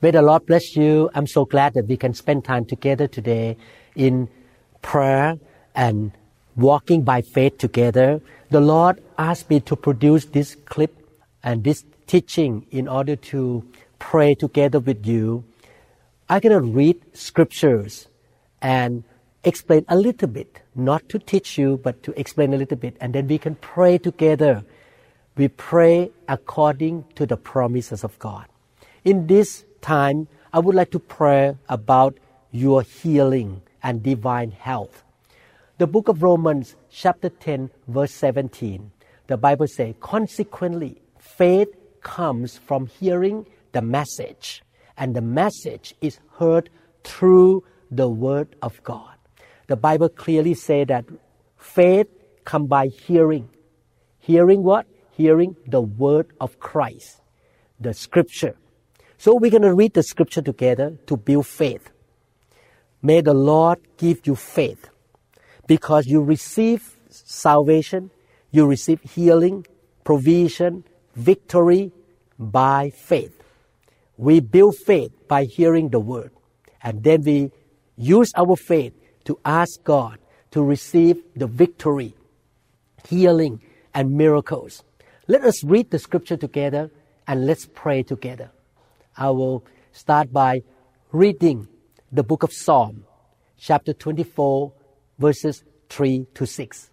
May the Lord bless you. I'm so glad that we can spend time together today in prayer and walking by faith together. The Lord asked me to produce this clip and this teaching in order to pray together with you. I'm going to read scriptures and explain a little bit, not to teach you, but to explain a little bit, and then we can pray together. We pray according to the promises of God. In this time, I would like to pray about your healing and divine health. The book of Romans, chapter 10, verse 17, the Bible says, Consequently, faith comes from hearing the message, and the message is heard through the word of God. The Bible clearly says that faith comes by hearing. Hearing what? Hearing the word of Christ, the scripture. So we're going to read the scripture together to build faith. May the Lord give you faith because you receive salvation, you receive healing, provision, victory by faith. We build faith by hearing the word, and then we use our faith to ask God to receive the victory, healing, and miracles. Let us read the scripture together and let's pray together. I will start by reading the book of Psalm, chapter 24, verses 3 to 6.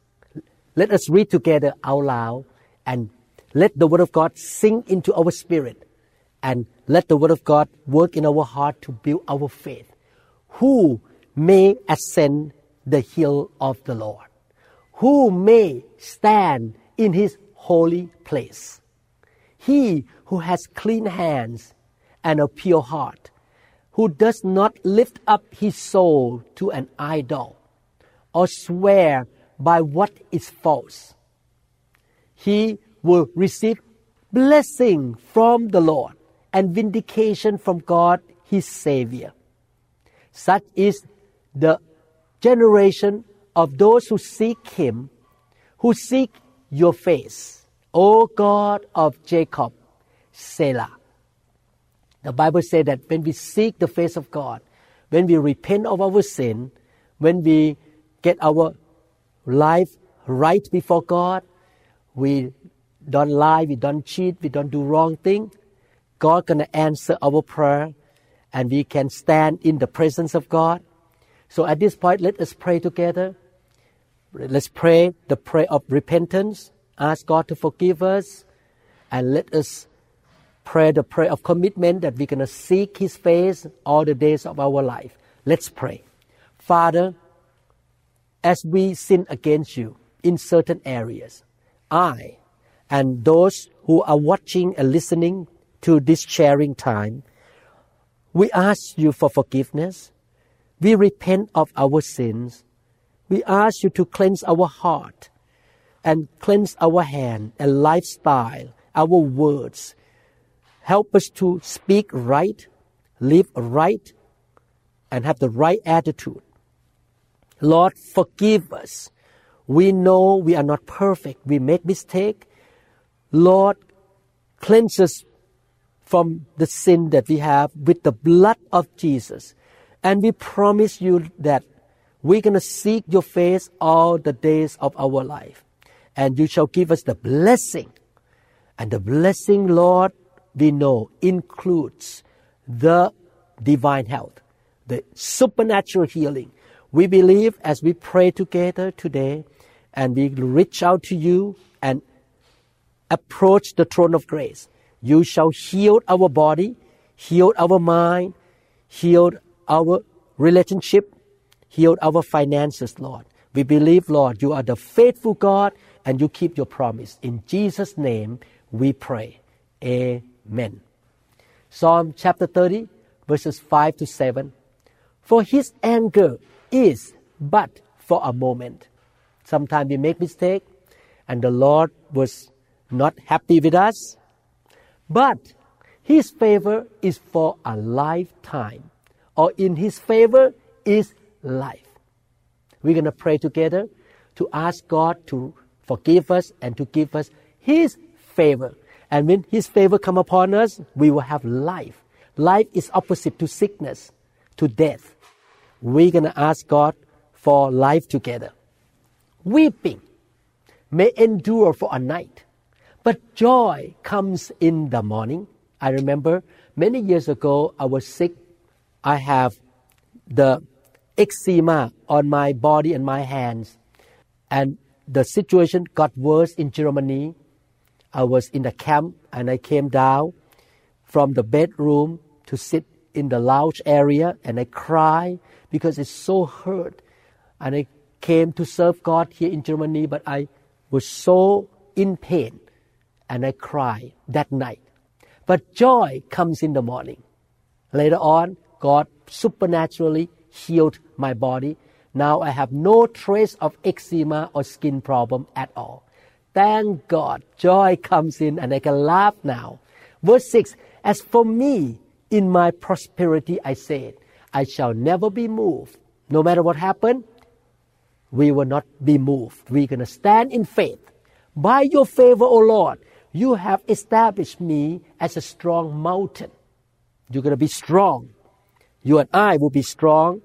Let us read together out loud and let the Word of God sink into our spirit and let the Word of God work in our heart to build our faith. Who may ascend the hill of the Lord? Who may stand in His holy place? He who has clean hands and a pure heart, who does not lift up his soul to an idol or swear by what is false. He will receive blessing from the Lord and vindication from God his Savior. Such is the generation of those who seek him, who seek your face, O God of Jacob, Selah. The Bible says that when we seek the face of God, when we repent of our sin, when we get our life right before God, we don't lie, we don't cheat, we don't do wrong thing, God gonna answer our prayer and we can stand in the presence of God. So at this point, let us pray together. Let's pray the prayer of repentance. Ask God to forgive us and let us pray the prayer of commitment that we're going to seek His face all the days of our life. Let's pray. Father, as we sin against you in certain areas, I and those who are watching and listening to this sharing time, we ask you for forgiveness. We repent of our sins. We ask you to cleanse our heart and cleanse our hand and lifestyle, our words, Help us to speak right, live right, and have the right attitude. Lord, forgive us. We know we are not perfect. We make mistake. Lord, cleanse us from the sin that we have with the blood of Jesus. And we promise you that we're going to seek your face all the days of our life. And you shall give us the blessing. And the blessing, Lord, we know includes the divine health, the supernatural healing. We believe as we pray together today and we reach out to you and approach the throne of grace, you shall heal our body, heal our mind, heal our relationship, heal our finances, Lord. We believe, Lord, you are the faithful God and you keep your promise. In Jesus' name we pray. Amen. Amen. Psalm chapter 30, verses 5 to 7. For his anger is but for a moment. Sometimes we make mistake and the Lord was not happy with us. But his favor is for a lifetime. Or in his favor is life. We're going to pray together to ask God to forgive us and to give us his favor. And when his favor come upon us, we will have life. Life is opposite to sickness, to death. We're going to ask God for life together. Weeping may endure for a night, but joy comes in the morning. I remember many years ago, I was sick. I have the eczema on my body and my hands. And the situation got worse in Germany. I was in the camp and I came down from the bedroom to sit in the lounge area and I cried because it's so hurt. And I came to serve God here in Germany, but I was so in pain and I cried that night. But joy comes in the morning. Later on, God supernaturally healed my body. Now I have no trace of eczema or skin problem at all. Thank God, joy comes in and I can laugh now. Verse 6 As for me, in my prosperity, I said, I shall never be moved. No matter what happened, we will not be moved. We're going to stand in faith. By your favor, O Lord, you have established me as a strong mountain. You're going to be strong. You and I will be strong.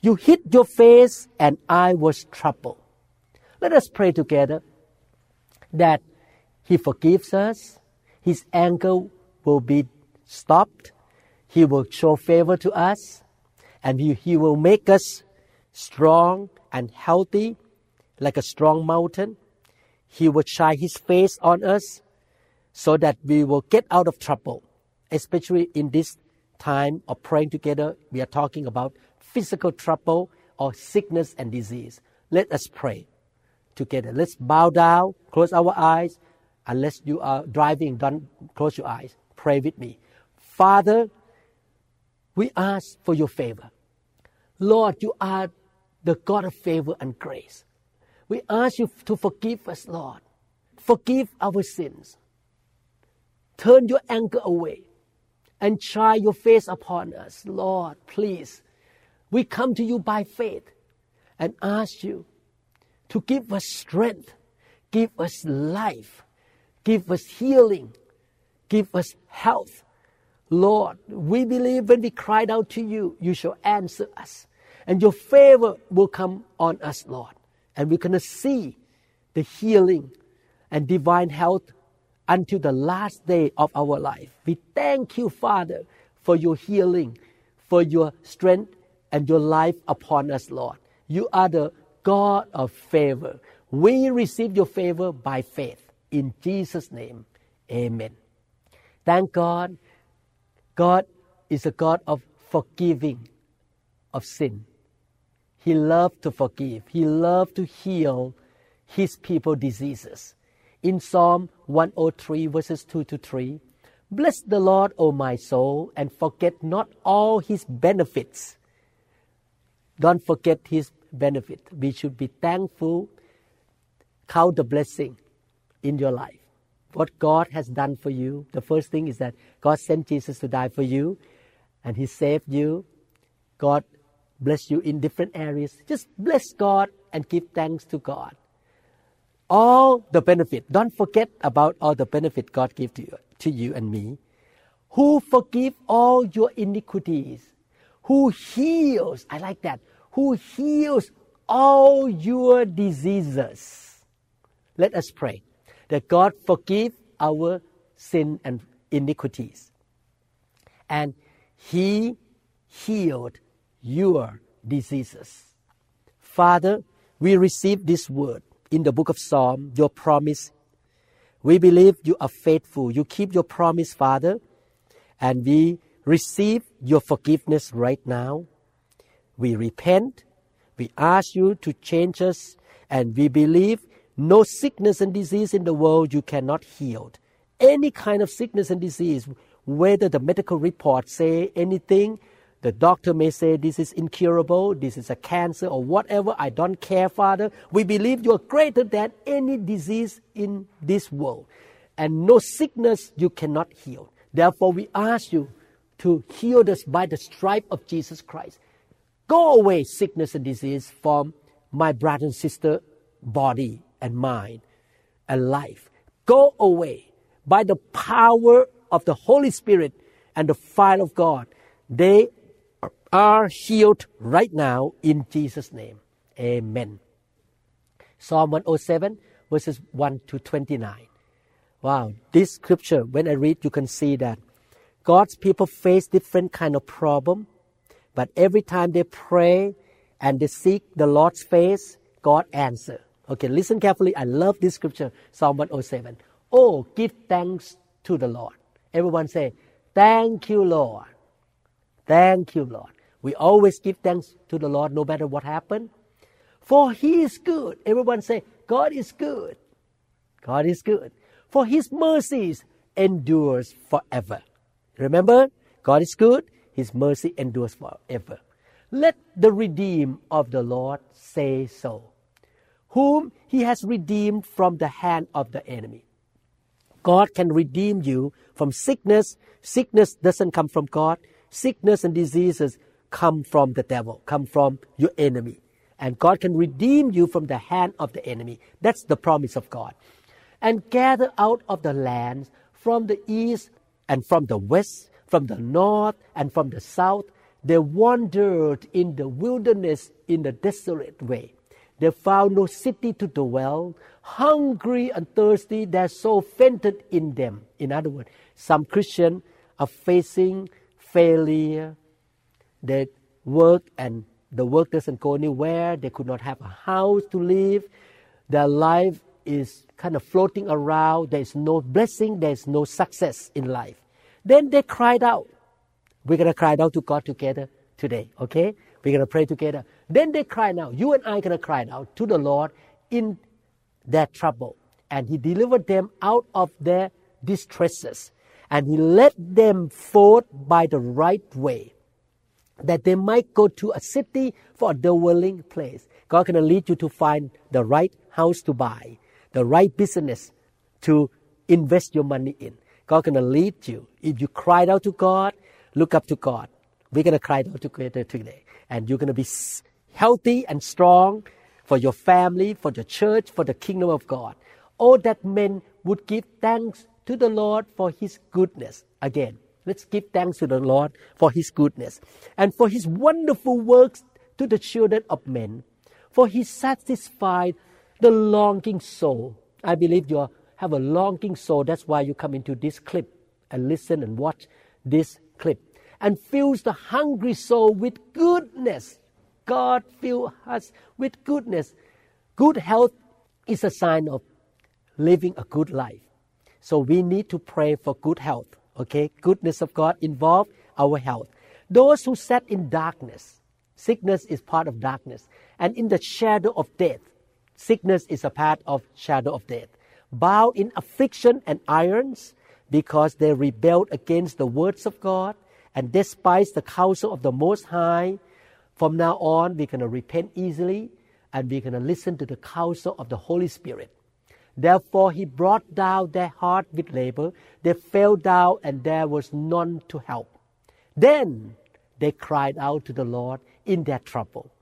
You hid your face, and I was troubled. Let us pray together that He forgives us, His anger will be stopped, He will show favor to us, and He, will make us strong and healthy like a strong mountain. He will shine His face on us so that we will get out of trouble, especially in this time of praying together. We are talking about physical trouble or sickness and disease. Let us pray together. Let's bow down, close our eyes. Unless you uh, are driving, don't close your eyes. Pray with me. Father, we ask for your favor. Lord, you are the God of favor and grace. We ask you to forgive us, Lord. Forgive our sins. Turn your anger away and shine your face upon us. Lord, please we come to you by faith and ask you to give us strength, give us life, give us healing, give us health. Lord, we believe when we cried out to you, you shall answer us. And your favor will come on us, Lord. And we're going to see the healing and divine health until the last day of our life. We thank you, Father, for your healing, for your strength, and your life upon us, Lord. You are the God of favor. We receive your favor by faith. In Jesus' name, amen. Thank God. God is a God of forgiving of sin. He loved to forgive. He loved to heal his people diseases. In Psalm 103 verses 2 to 3, Bless the Lord, O my soul, and forget not all his benefits don't forget His benefit. We should be thankful, count the blessing in your life. What God has done for you. The first thing is that God sent Jesus to die for you, and He saved you. God bless you in different areas. Just bless God and give thanks to God. All the benefit. Don't forget about all the benefit God gave to you, to you and me. Who forgive all your iniquities who heals, I like that, who heals all your diseases. Let us pray that God forgive our sin and iniquities. And He healed your diseases. Father, we receive this word in the book of Psalm, your promise. We believe you are faithful. You keep your promise, Father, and we receive your forgiveness right now. We repent. We ask you to change us, and we believe no sickness and disease in the world you cannot heal. Any kind of sickness and disease, whether the medical report say anything, The doctor may say this is incurable, this is a cancer, or whatever. I don't care, Father. We believe you are greater than any disease in this world, and no sickness you cannot heal. Therefore, we ask you to heal us by the stripe of Jesus Christ. Go away, sickness and disease, from my brother and sister body and mind and life. Go away by the power of the Holy Spirit and the fire of God. They are healed right now in Jesus' name. Amen. Psalm 107, verses 1 to 29. Wow, this scripture, when I read, you can see that God's people face different kind of problem, but every time they pray and they seek the Lord's face, God answer. Okay, listen carefully. I love this scripture, Psalm 107. Oh, give thanks to the Lord. Everyone say, Thank you, Lord. Thank you, Lord. We always give thanks to the Lord no matter what happened. For He is good. Everyone say, God is good. God is good. For His mercies endures forever. Remember, God is good. His mercy endures forever. Let the redeemed of the Lord say so, whom He has redeemed from the hand of the enemy. God can redeem you from sickness. Sickness doesn't come from God. Sickness and diseases come from the devil, come from your enemy. And God can redeem you from the hand of the enemy. That's the promise of God. And gather out of the lands from the east and from the west, from the north and from the south. They wandered in the wilderness in the desolate way. They found no city to dwell. Hungry and thirsty, their soul fainted in them. In other words, some Christians are facing failure, they work and the work doesn't go anywhere. They could not have a house to live. Their life is kind of floating around. There's no blessing. There's no success in life. Then they cried out. We're going to cry out to God together today, okay? We're going to pray together. Then they cried out. You and I are going to cry out to the Lord in their trouble. And He delivered them out of their distresses. And He led them forth by the right way that they might go to a city for a dwelling place. God can lead you to find the right house to buy, the right business to invest your money in. God can lead you. If you cried out to God, look up to God. We're going to cry out to together today. And you're going to be healthy and strong for your family, for the church, for the kingdom of God. Oh, that men would give thanks to the Lord for his goodness. Again, Let's give thanks to the Lord for His goodness and for His wonderful works to the children of men. For He satisfied the longing soul. I believe you have a longing soul. That's why you come into this clip and listen and watch this clip. And fills the hungry soul with goodness. God fills us with goodness. Good health is a sign of living a good life. So we need to pray for good health. Okay, goodness of God involve our health. Those who sat in darkness, sickness is part of darkness, and in the shadow of death, sickness is a part of shadow of death. Bow in affliction and irons because they rebelled against the words of God and despised the counsel of the Most High. From now on, we're going to repent easily and we're going to listen to the counsel of the Holy Spirit. Therefore he brought down their heart with labor. They fell down, and there was none to help. Then they cried out to the Lord in their trouble.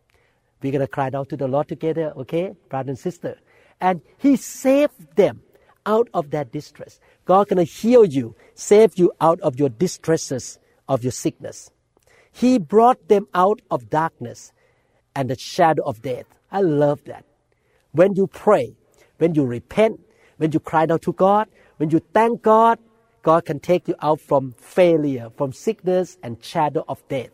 We're going to cry out to the Lord together, okay, brother and sister. And he saved them out of their distress. God can heal you, save you out of your distresses of your sickness. He brought them out of darkness and the shadow of death. I love that. When you pray, when you repent, when you cry out to God, when you thank God, God can take you out from failure, from sickness and shadow of death,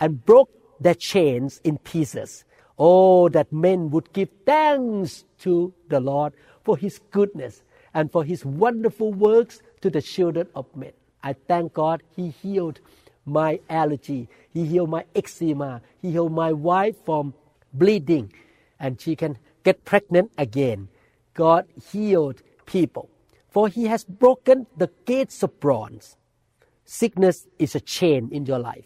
and broke their chains in pieces. Oh, that men would give thanks to the Lord for His goodness and for His wonderful works to the children of men. I thank God He healed my allergy. He healed my eczema. He healed my wife from bleeding, and she can get pregnant again. God healed people. For he has broken the gates of bronze. Sickness is a chain in your life.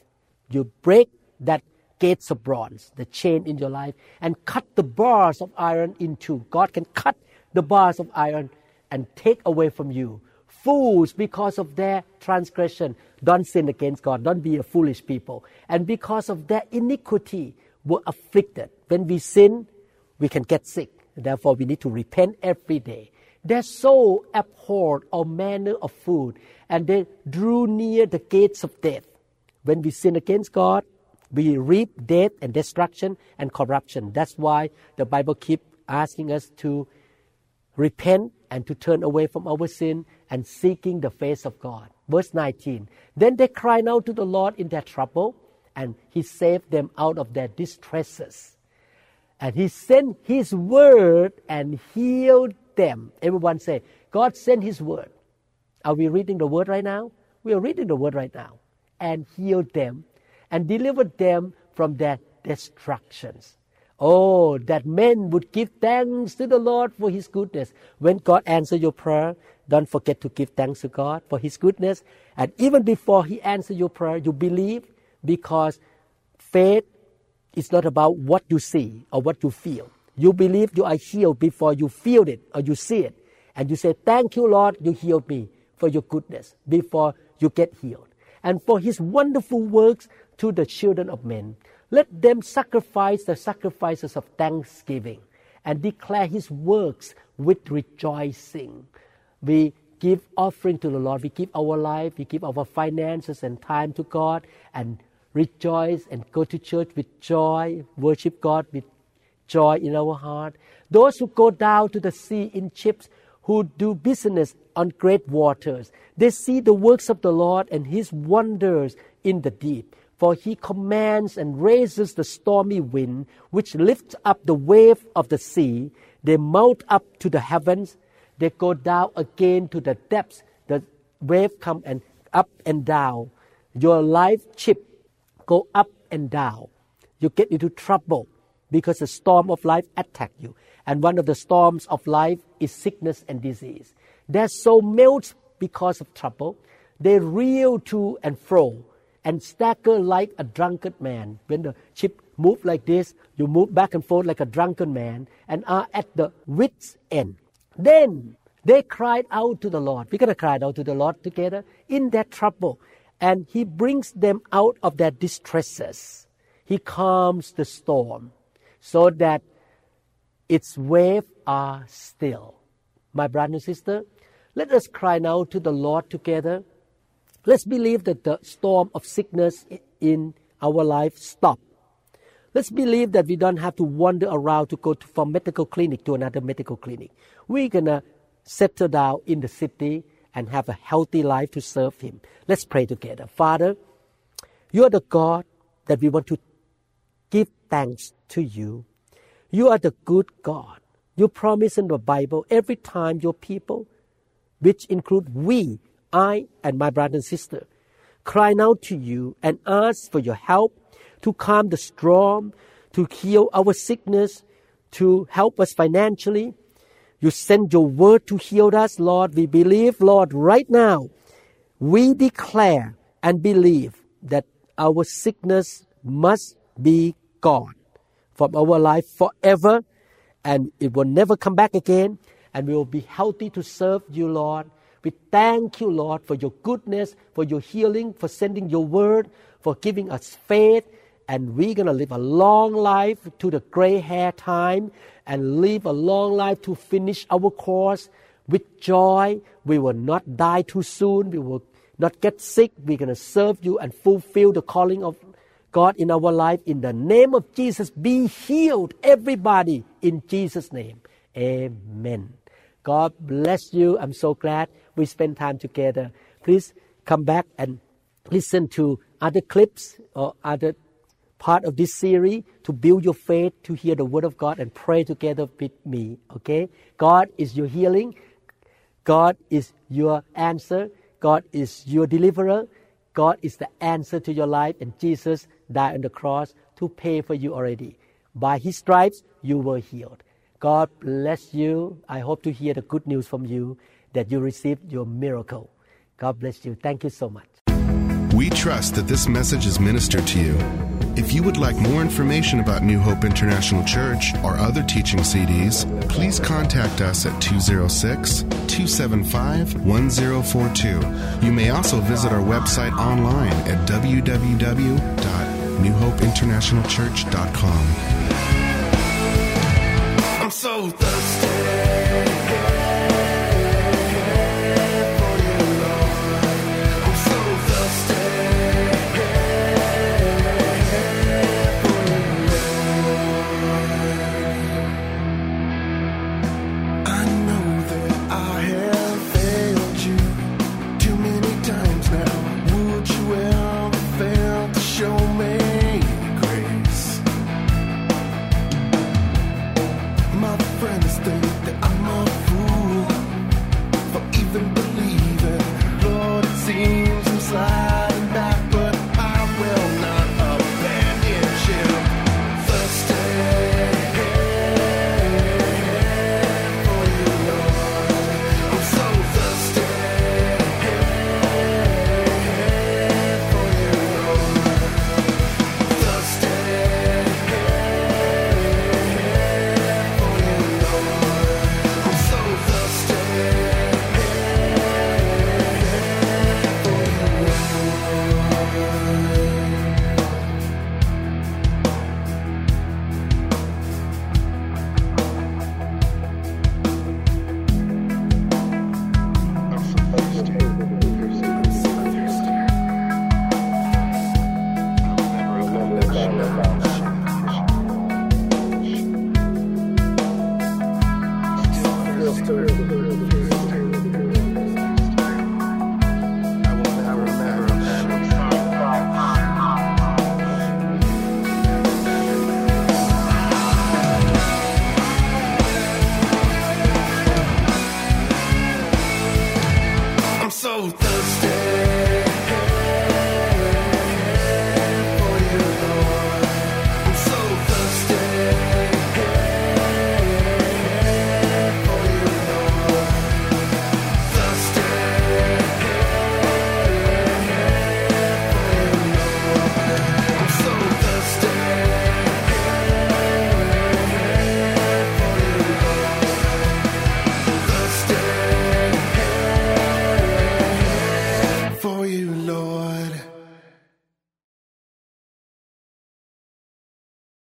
You break that gates of bronze, the chain in your life, and cut the bars of iron in two. God can cut the bars of iron and take away from you. Fools, because of their transgression, don't sin against God. Don't be a foolish people. And because of their iniquity, were afflicted. When we sin, we can get sick. Therefore, we need to repent every day. Their soul abhorred all manner of food, and they drew near the gates of death. When we sin against God, we reap death and destruction and corruption. That's why the Bible keeps asking us to repent and to turn away from our sin and seeking the face of God. Verse 19. Then they cried out to the Lord in their trouble, and He saved them out of their distresses. And He sent His word and healed them. Everyone say, God sent His word. Are we reading the word right now? We are reading the word right now. And healed them and delivered them from their destructions. Oh, that men would give thanks to the Lord for His goodness. When God answers your prayer, don't forget to give thanks to God for His goodness. And even before He answers your prayer, you believe because faith is not about what you see or what you feel. You believe you are healed before you feel it or you see it. And you say, Thank you, Lord, you healed me for your goodness before you get healed. And for His wonderful works to the children of men. Let them sacrifice the sacrifices of thanksgiving and declare his works with rejoicing. We give offering to the Lord. We give our life, we give our finances and time to God and rejoice and go to church with joy, worship God with joy in our heart. Those who go down to the sea in ships, who do business on great waters, they see the works of the Lord and his wonders in the deep. For he commands and raises the stormy wind, which lifts up the wave of the sea. They mount up to the heavens. They go down again to the depths. The wave come and up and down. Your life ship go up and down. You get into trouble because the storm of life attack you. And one of the storms of life is sickness and disease. Their soul melts because of trouble. They reel to and fro and stagger like a drunken man. When the ship move like this, you move back and forth like a drunken man and are at the wit's end. Then they cried out to the Lord. We're going to cry out to the Lord together in their trouble. And He brings them out of their distresses. He calms the storm so that its waves are still. My brother and sister, let us cry now to the Lord together Let's believe that the storm of sickness in our life stop. Let's believe that we don't have to wander around to go to, from medical clinic to another medical clinic. We're gonna settle down in the city and have a healthy life to serve Him. Let's pray together. Father, you are the God that we want to give thanks to you. You are the good God. You promise in the Bible every time your people, which include we, I and my brother and sister cry out to you and ask for your help to calm the storm, to heal our sickness, to help us financially. You send your word to heal us, Lord. We believe, Lord, right now. We declare and believe that our sickness must be gone from our life forever and it will never come back again and we will be healthy to serve you, Lord we thank you, Lord, for your goodness, for your healing, for sending your word, for giving us faith. And we're going to live a long life to the gray hair time and live a long life to finish our course with joy. We will not die too soon. We will not get sick. We're going to serve you and fulfill the calling of God in our life. In the name of Jesus, be healed, everybody, in Jesus' name. Amen. God bless you. I'm so glad we spend time together. Please come back and listen to other clips or other part of this series to build your faith, to hear the word of God and pray together with me. Okay? God is your healing. God is your answer. God is your deliverer. God is the answer to your life, and Jesus died on the cross to pay for you already. By His stripes, you were healed. God bless you. I hope to hear the good news from you that you received your miracle. God bless you. Thank you so much. We trust that this message is ministered to you. If you would like more information about New Hope International Church or other teaching CDs, please contact us at 206 275 1042. You may also visit our website online at www.newhopeinternationalchurch.com. I'm